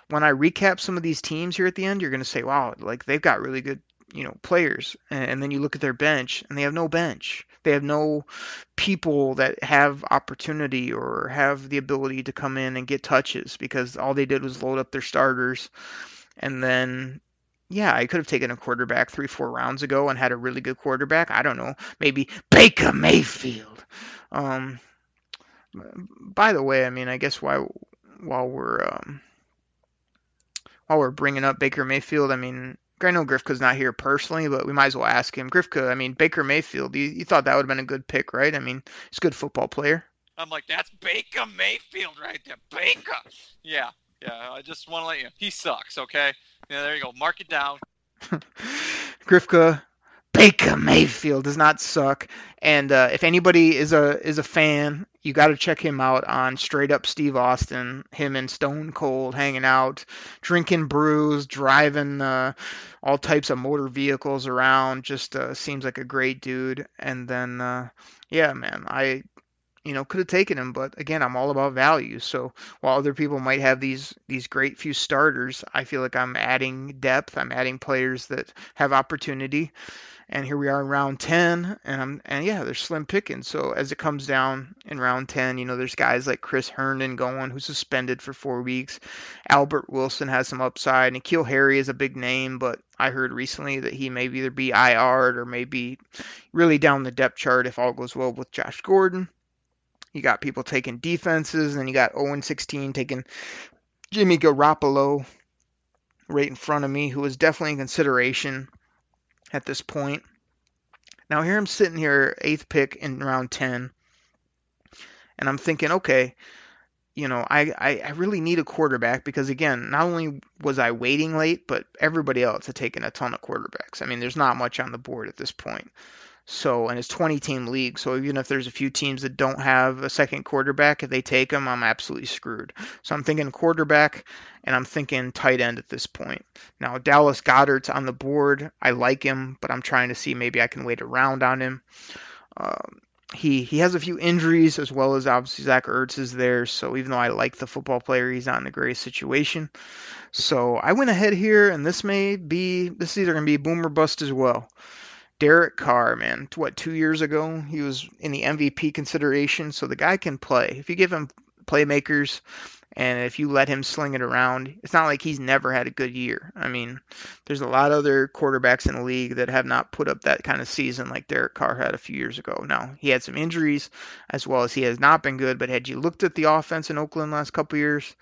when I recap some of these teams here at the end, you're going to say, wow, like they've got really good, you know, players. And then you look at their bench and they have no bench. They have no people that have opportunity or have the ability to come in and get touches because all they did was load up their starters. And then, yeah, I could have taken a quarterback three, four rounds ago and had a really good quarterback. I don't know, maybe Baker Mayfield. Um, by the way, I mean, I guess while while we're um, while we're bringing up Baker Mayfield, I mean, I know Grifka's not here personally, but we might as well ask him. Grifka, I mean, Baker Mayfield, you, you thought that would have been a good pick, right? I mean, he's a good football player. I'm like, that's Baker Mayfield right there. Baker. Yeah, yeah. I just want to let you. He sucks. Okay. Yeah, there you go. Mark it down. Grifka, Baker Mayfield does not suck. And uh, if anybody is a is a fan, you got to check him out on Straight Up Steve Austin. Him and Stone Cold hanging out, drinking brews, driving uh, all types of motor vehicles around. Just uh, seems like a great dude. And then, uh, yeah, man, I you know could have taken him but again i'm all about value so while other people might have these these great few starters i feel like i'm adding depth i'm adding players that have opportunity and here we are in round 10 and I'm and yeah there's slim pickings so as it comes down in round 10 you know there's guys like Chris Herndon going who's suspended for four weeks. Albert Wilson has some upside. N'Keal Harry is a big name but I heard recently that he may either be IR or maybe really down the depth chart if all goes well with Josh Gordon. You got people taking defenses and you got 0 16 taking Jimmy Garoppolo right in front of me who is definitely in consideration at this point. Now here I'm sitting here, eighth pick in round 10, and I'm thinking, okay, you know, I, I, I, really need a quarterback because again, not only was I waiting late, but everybody else had taken a ton of quarterbacks. I mean, there's not much on the board at this point. So, and it's 20 team league. So even if there's a few teams that don't have a second quarterback, if they take them, I'm absolutely screwed. So I'm thinking quarterback and I'm thinking tight end at this point. Now, Dallas Goedert's on the board. I like him, but I'm trying to see maybe I can wait around on him. Um, he he has a few injuries as well as obviously Zach Ertz is there. So even though I like the football player, he's not in a great situation. So I went ahead here, and this may be this is either going to be boom or bust as well. Derek Carr, man, what two years ago he was in the MVP consideration, so the guy can play. If you give him playmakers, and if you let him sling it around, it's not like he's never had a good year. I mean, there's a lot of other quarterbacks in the league that have not put up that kind of season like Derek Carr had a few years ago. Now, he had some injuries as well as he has not been good, but had you looked at the offense in Oakland last couple years,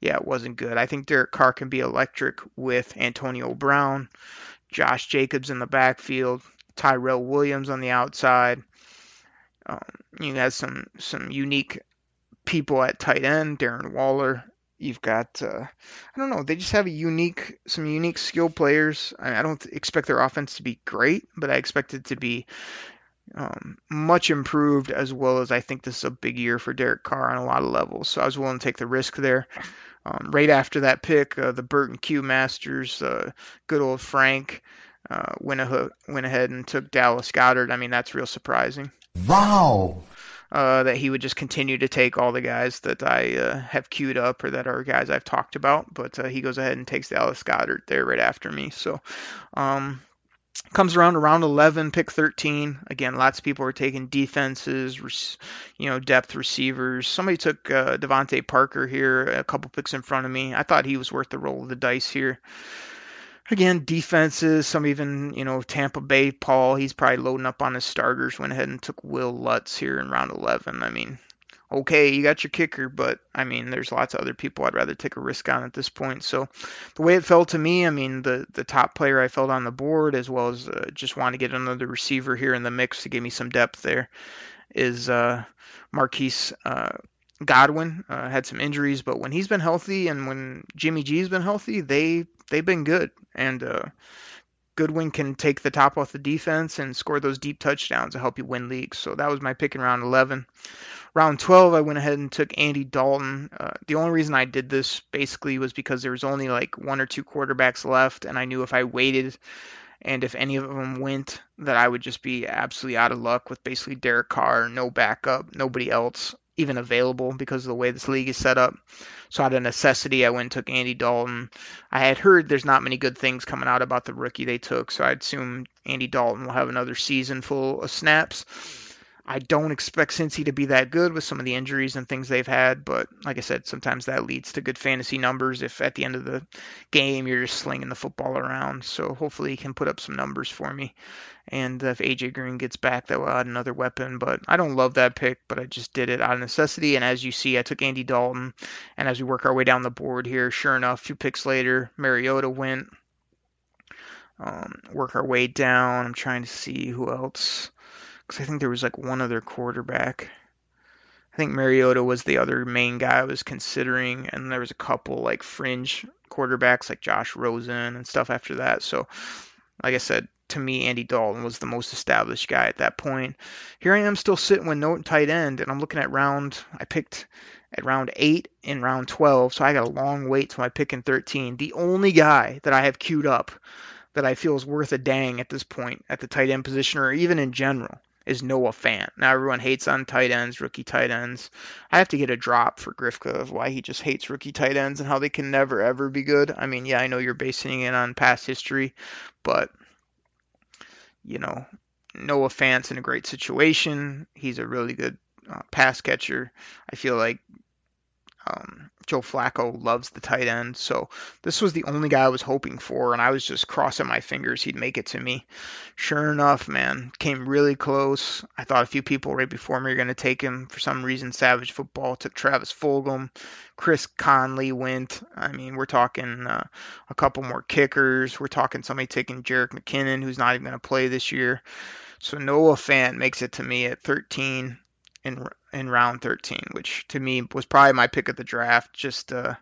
yeah, it wasn't good. I think Derek Carr can be electric with Antonio Brown, Josh Jacobs in the backfield, Tyrell Williams on the outside. Um, you have some some unique people at tight end, Darren Waller. You've got uh, I don't know, they just have a unique some unique skill players. I, I don't expect their offense to be great, but I expect it to be um, much improved as well as I think this is a big year for Derek Carr on a lot of levels. So I was willing to take the risk there. Um, right after that pick, uh, the Burton Q Masters, uh, good old Frank uh, went, ahead, went ahead and took Dallas Goedert. I mean, that's real surprising. Wow. Uh, that he would just continue to take all the guys that I uh, have queued up or that are guys I've talked about, but uh, he goes ahead and takes Dallas Goedert there right after me. So, um, comes around around 11, pick 13. Again, lots of people are taking defenses, you know, depth receivers. Somebody took uh, DeVante Parker here, a couple picks in front of me. I thought he was worth the roll of the dice here again, defenses, some even, you know, Tampa Bay, Paul, he's probably loading up on his starters, went ahead and took Wil Lutz here in round 11. I mean, okay, you got your kicker, but I mean, there's lots of other people I'd rather take a risk on at this point. So the way it fell to me, I mean, the, the top player I felt on the board, as well as uh, just want to get another receiver here in the mix to give me some depth there, is uh, Marquise uh, Goodwin. Uh, had some injuries, but when he's been healthy and when Jimmy G's been healthy, they they've been good. And uh, Goodwin can take the top off the defense and score those deep touchdowns to help you win leagues. So that was my pick in round 11. Round 12, I went ahead and took Andy Dalton. Uh, the only reason I did this basically was because there was only like one or two quarterbacks left, and I knew if I waited and if any of them went, that I would just be absolutely out of luck with basically Derek Carr, no backup, nobody else even available because of the way this league is set up. So out of necessity, I went and took Andy Dalton. I had heard there's not many good things coming out about the rookie they took, so I'd assume Andy Dalton will have another season full of snaps. I don't expect Cincy to be that good with some of the injuries and things they've had, but like I said, sometimes that leads to good fantasy numbers if at the end of the game you're just slinging the football around. So hopefully he can put up some numbers for me. And if AJ Green gets back, that will add another weapon. But I don't love that pick, but I just did it out of necessity. And as you see, I took Andy Dalton. And as we work our way down the board here, sure enough, a few picks later, Mariota went. Um, work our way down. I'm trying to see who else because I think there was like one other quarterback. I think Mariota was the other main guy I was considering, and there was a couple like fringe quarterbacks like Josh Rosen and stuff after that. So, like I said, to me, Andy Dalton was the most established guy at that point. Here I am still sitting with no tight end, and I'm looking at round. I picked at round eight in round 12, so I got a long wait to my pick in 13. The only guy that I have queued up that I feel is worth a dang at this point at the tight end position, or even in general, is Noah Fant. Now everyone hates on tight ends, rookie tight ends. I have to get a drop for Grifka of why he just hates rookie tight ends and how they can never ever be good. I mean, yeah, I know you're basing it on past history, but you know, Noah Fant's in a great situation. He's a really good uh, pass catcher. I feel like um, Joe Flacco loves the tight end, so this was the only guy I was hoping for, and I was just crossing my fingers he'd make it to me. Sure enough, man, came really close. I thought a few people right before me were going to take him. For some reason, Savage Football took Travis Fulgham. Chris Conley went. I mean, we're talking uh, a couple more kickers. We're talking somebody taking Jerick McKinnon, who's not even going to play this year. So Noah Fant makes it to me at 13 in in round 13, which to me was probably my pick of the draft. Just uh,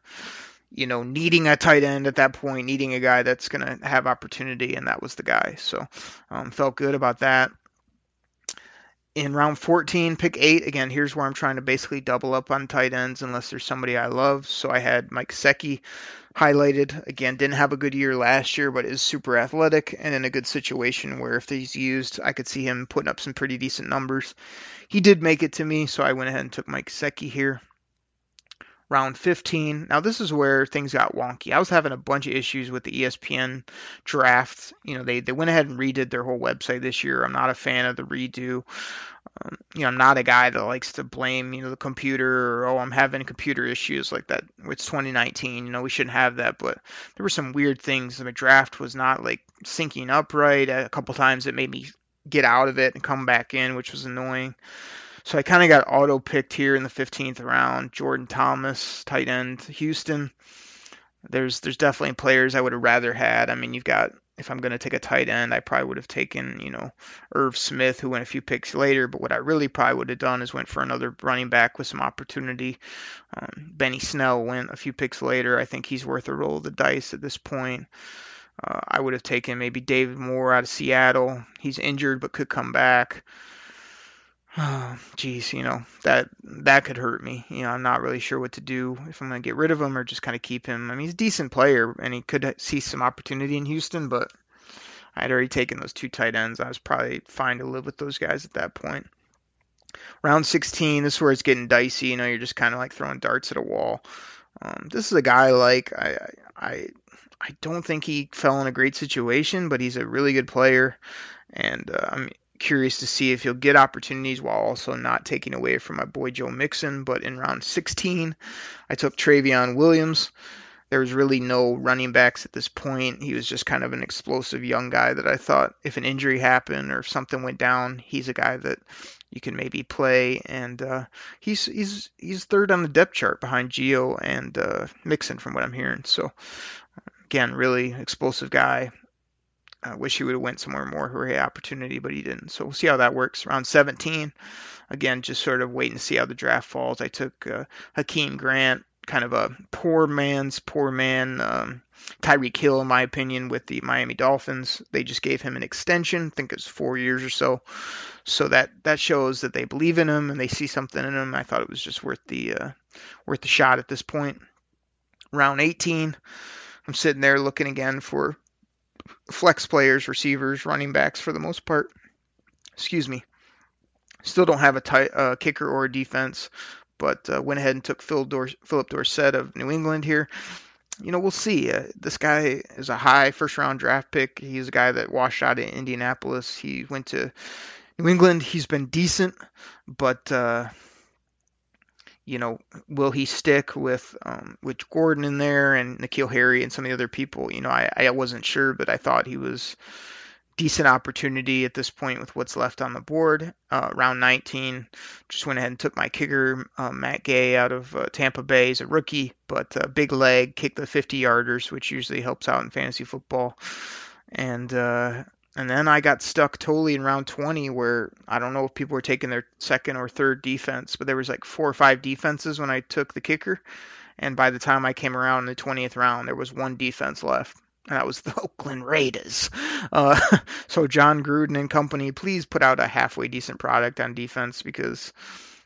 you know, needing a tight end at that point, needing a guy that's going to have opportunity, and that was the guy. So um, felt good about that. In round 14, pick eight. Again, here's where I'm trying to basically double up on tight ends unless there's somebody I love. So I had Mike Gesicki highlighted. Again, didn't have a good year last year, but is super athletic and in a good situation where if he's used, I could see him putting up some pretty decent numbers. He did make it to me, so I went ahead and took Mike Gesicki here. Round 15. Now this is where things got wonky. I was having a bunch of issues with the ESPN draft. You know, they they went ahead and redid their whole website this year. I'm not a fan of the redo. Um, you know, I'm not a guy that likes to blame, you know, the computer or, oh, I'm having computer issues like that. It's 2019, you know, we shouldn't have that. But there were some weird things. The draft was not like syncing up right. A couple times it made me get out of it and come back in, which was annoying. So I kind of got auto picked here in the 15th round. Jordan Thomas, tight end, Houston. There's there's definitely players I would have rather had. I mean, you've got if I'm going to take a tight end, I probably would have taken, you know, Irv Smith, who went a few picks later. But what I really probably would have done is went for another running back with some opportunity. Um, Benny Snell went a few picks later. I think he's worth a roll of the dice at this point. Uh, I would have taken maybe David Moore out of Seattle. He's injured but could come back. Oh, geez, you know that that could hurt me. You know, I'm not really sure what to do if I'm gonna get rid of him or just kind of keep him. I mean, he's a decent player and he could see some opportunity in Houston, but I had already taken those two tight ends. I was probably fine to live with those guys at that point. Round 16, this is where it's getting dicey. You know, you're just kind of like throwing darts at a wall. Um, this is a guy like I, I I don't think he fell in a great situation, but he's a really good player, and uh, I'm curious to see if he'll get opportunities while also not taking away from my boy Joe Mixon. But in round 16, I took Trayveon Williams. There was really no running backs at this point. He was just kind of an explosive young guy that I thought if an injury happened or something went down, he's a guy that you can maybe play. And uh, he's he's he's third on the depth chart behind Gio and uh, Mixon from what I'm hearing. So again, really explosive guy. I wish he would have went somewhere more he had opportunity, but he didn't. So we'll see how that works. Round 17, again, just sort of waiting to see how the draft falls. I took uh, Jakeem Grant, kind of a poor man's poor man. Um, Tyreek Hill, in my opinion, with the Miami Dolphins. They just gave him an extension. I think it's four years or so. So that that shows that they believe in him and they see something in him. I thought it was just worth the uh, worth the shot at this point. Round 18, I'm sitting there looking again for flex players, receivers, running backs for the most part. Excuse me. Still don't have a tight, uh, kicker or a defense, but uh, went ahead and took Phil Dor- Phillip Dorsett of New England here. You know, we'll see. Uh, this guy is a high first round draft pick. He's a guy that washed out in Indianapolis. He went to New England. He's been decent, but uh, you know, will he stick with um, with Gordon in there and N'Keal Harry and some of the other people? You know, I, I wasn't sure, but I thought he was decent opportunity at this point with what's left on the board. Uh, round 19, just went ahead and took my kicker, uh, Matt Gay, out of uh, Tampa Bay as a rookie, but uh, big leg, kicked the 50 yarders, which usually helps out in fantasy football. And uh, and then I got stuck totally in round 20 where I don't know if people were taking their second or third defense, but there was like four or five defenses when I took the kicker. And by the time I came around in the 20th round, there was one defense left. and that was the Oakland Raiders. Uh, so Jon Gruden and company, please put out a halfway decent product on defense because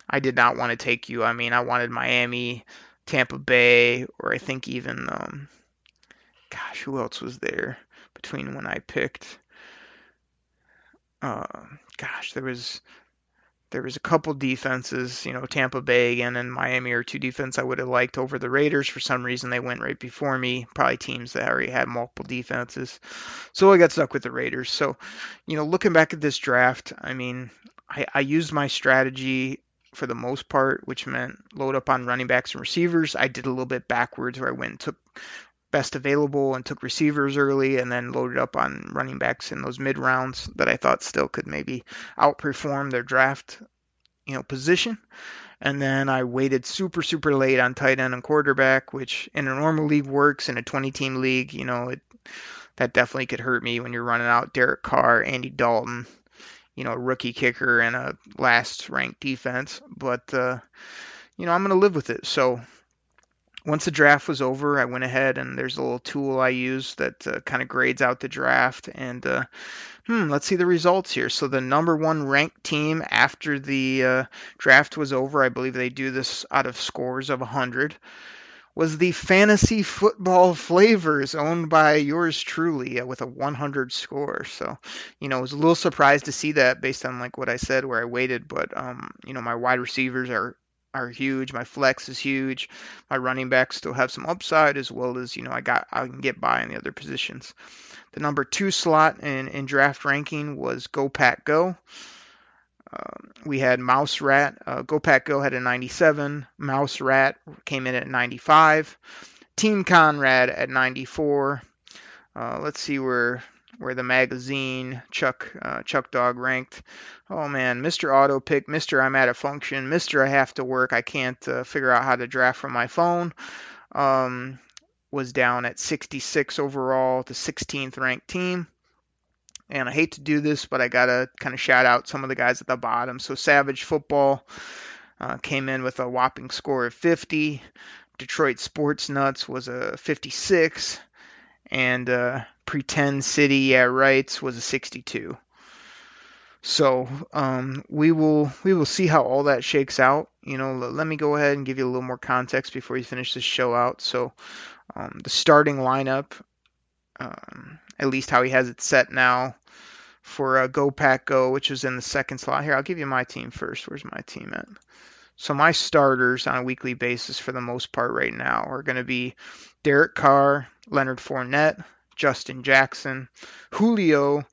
I did not want to take you. I mean, I wanted Miami, Tampa Bay, or I think even, um, gosh, who else was there between when I picked? Uh, gosh, there was there was a couple defenses, you know, Tampa Bay again and Miami are two defense I would have liked over the Raiders. For some reason, they went right before me. Probably teams that already had multiple defenses. So I got stuck with the Raiders. So, you know, looking back at this draft, I mean, I, I used my strategy for the most part, which meant load up on running backs and receivers. I did a little bit backwards where I went and took best available and took receivers early and then loaded up on running backs in those mid rounds that I thought still could maybe outperform their draft, you know, position. And then I waited super, super late on tight end and quarterback, which in a normal league works. In a 20 team league, you know, it that definitely could hurt me when you're running out Derek Carr, Andy Dalton, you know, a rookie kicker and a last ranked defense. But, uh, you know, I'm going to live with it. So once the draft was over, I went ahead and there's a little tool I use that uh, kind of grades out the draft. And uh, hmm, let's see the results here. So the number one ranked team after the uh, draft was over, I believe they do this out of scores of 100, was the Fantasy Football Flavors, owned by yours truly, uh, with a 100 score. So, you know, I was a little surprised to see that based on like what I said where I waited, but um, you know, my wide receivers are are huge. My flex is huge. My running backs still have some upside as well as you know I got I can get by in the other positions. The number two slot in, in draft ranking was Go Pack Go. Um, we had Mouse Rat. Uh, Go Pack Go had a 97. Mouse Rat came in at 95. Team Conrad at 94. Uh, let's see where where the magazine Chuck uh, Chuck Dog ranked. Oh man, Mr. Auto Pick, Mr. I'm at a function, Mr. I have to work. I can't uh, figure out how to draft from my phone. Um, was down at 66 overall, the 16th ranked team. And I hate to do this, but I gotta kind of shout out some of the guys at the bottom. So Savage Football uh, came in with a whopping score of 50. Detroit Sports Nuts was a 56 and uh, Pretend City, yeah, rights was a 62. So um, we will we will see how all that shakes out. You know, let me go ahead and give you a little more context before you finish this show out. So um, the starting lineup, um, at least how he has it set now for uh, Go Pack Go, which is in the second slot. Here, I'll give you my team first. Where's my team at? So my starters on a weekly basis for the most part right now are going to be Derek Carr, Leonard Fournette, Justin Jackson, Julio,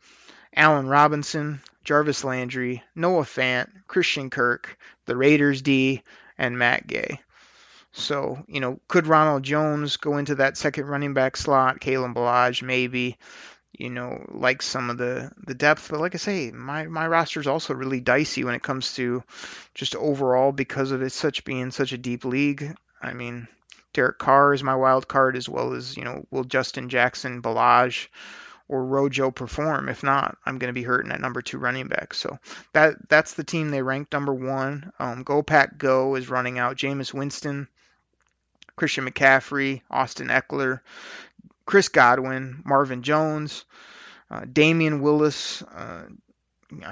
Allen Robinson, Jarvis Landry, Noah Fant, Christian Kirk, the Raiders D, and Matt Gay. So, you know, could Ronald Jones go into that second running back slot? Kalen Ballage, maybe. You know, like some of the the depth, but like I say, my my roster is also really dicey when it comes to just overall because of it such being such a deep league. I mean, Derek Carr is my wild card, as well as you know, will Justin Jackson, Ballage, or Rojo perform? If not, I'm going to be hurting at number two running back. So that that's the team they ranked number one. Um, Go Pack Go is running out. Jameis Winston, Christian McCaffrey, Austin Ekeler, Chris Godwin, Marvin Jones, uh, Damion Willis. Uh,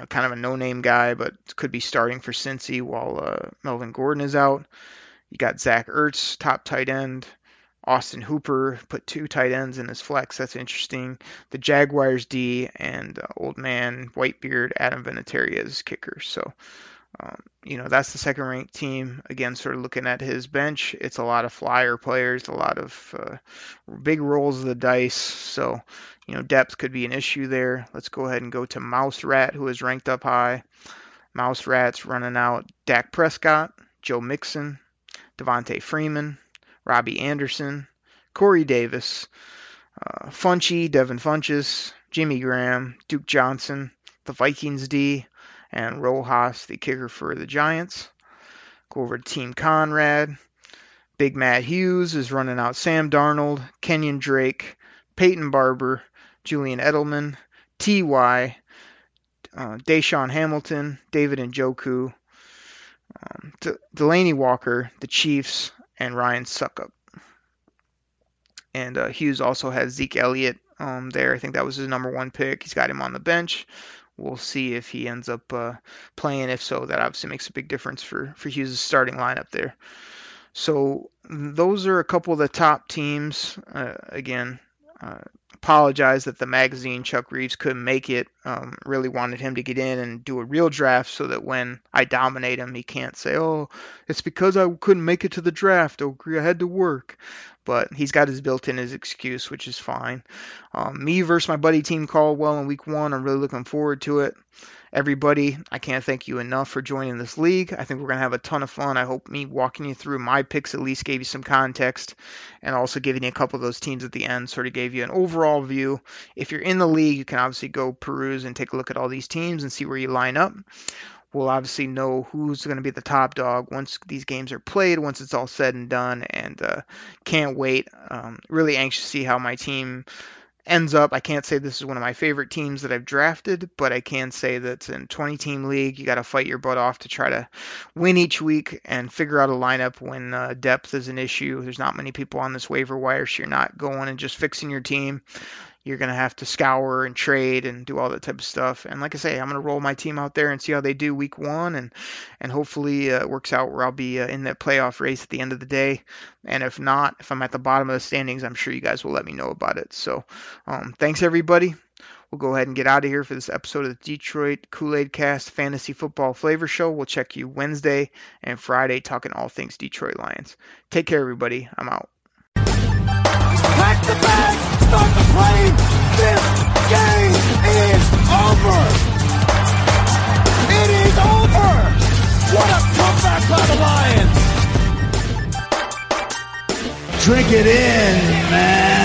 kind of a no-name guy, but could be starting for Cincy while uh, Melvin Gordon is out. You got Zach Ertz, top tight end. Austin Hooper put two tight ends in his flex. That's interesting. The Jaguars D and uh, old man Whitebeard Adam Vinatieri's kicker. So, um, you know, that's the second ranked team. Again, sort of looking at his bench, it's a lot of flyer players, a lot of uh, big rolls of the dice. So, you know, depth could be an issue there. Let's go ahead and go to Mouse Rat, who is ranked up high. Mouse Rat's running out Dak Prescott, Joe Mixon, Devonta Freeman, Robbie Anderson, Corey Davis, uh, Funchy, Devin Funchess, Jimmy Graham, Duke Johnson, the Vikings D, and Rosas, the kicker for the Giants. Go over to Team Conrad. Big Matt Hughes is running out Sam Darnold, Kenyan Drake, Peyton Barber, Julian Edelman, T.Y., uh, DaeSean Hamilton, David and Njoku, um, Delanie Walker, the Chiefs, and Ryan Succop. And uh, Hughes also has Zeke Elliott um, there. I think that was his number one pick. He's got him on the bench. We'll see if he ends up uh, playing. If so, that obviously makes a big difference for for Hughes' starting lineup there. So those are a couple of the top teams. Uh, again, uh, apologize that the magazine Chuck Reeves couldn't make it. Um, really wanted him to get in and do a real draft so that when I dominate him, he can't say, "Oh, it's because I couldn't make it to the draft. Oh, I had to work." But he's got his built-in his excuse, which is fine. Um, me versus my buddy Team Caldwell in Week One. I'm really looking forward to it everybody, I can't thank you enough for joining this league. I think we're going to have a ton of fun. I hope me walking you through my picks at least gave you some context and also giving you a couple of those teams at the end sort of gave you an overall view. If you're in the league, you can obviously go peruse and take a look at all these teams and see where you line up. We'll obviously know who's going to be the top dog once these games are played, once it's all said and done, and uh, can't wait. Um, really anxious to see how my team ends up, I can't say this is one of my favorite teams that I've drafted, but I can say that in 20 team league, you got to fight your butt off to try to win each week and figure out a lineup when uh, depth is an issue. There's not many people on this waiver wire, so you're not going and just fixing your team you're going to have to scour and trade and do all that type of stuff. And like I say, I'm going to roll my team out there and see how they do week one, and and hopefully uh, it works out where I'll be uh, in that playoff race at the end of the day. And if not, if I'm at the bottom of the standings, I'm sure you guys will let me know about it. So um, thanks everybody. We'll go ahead and get out of here for this episode of the Detroit Kool Aid Cast Fantasy Football Flavor Show. We'll check you Wednesday and Friday talking all things Detroit Lions. Take care, everybody. I'm out. Pack the bags! start the plane. This game is over. It is over. What a comeback by the Lions. Drink it in, man.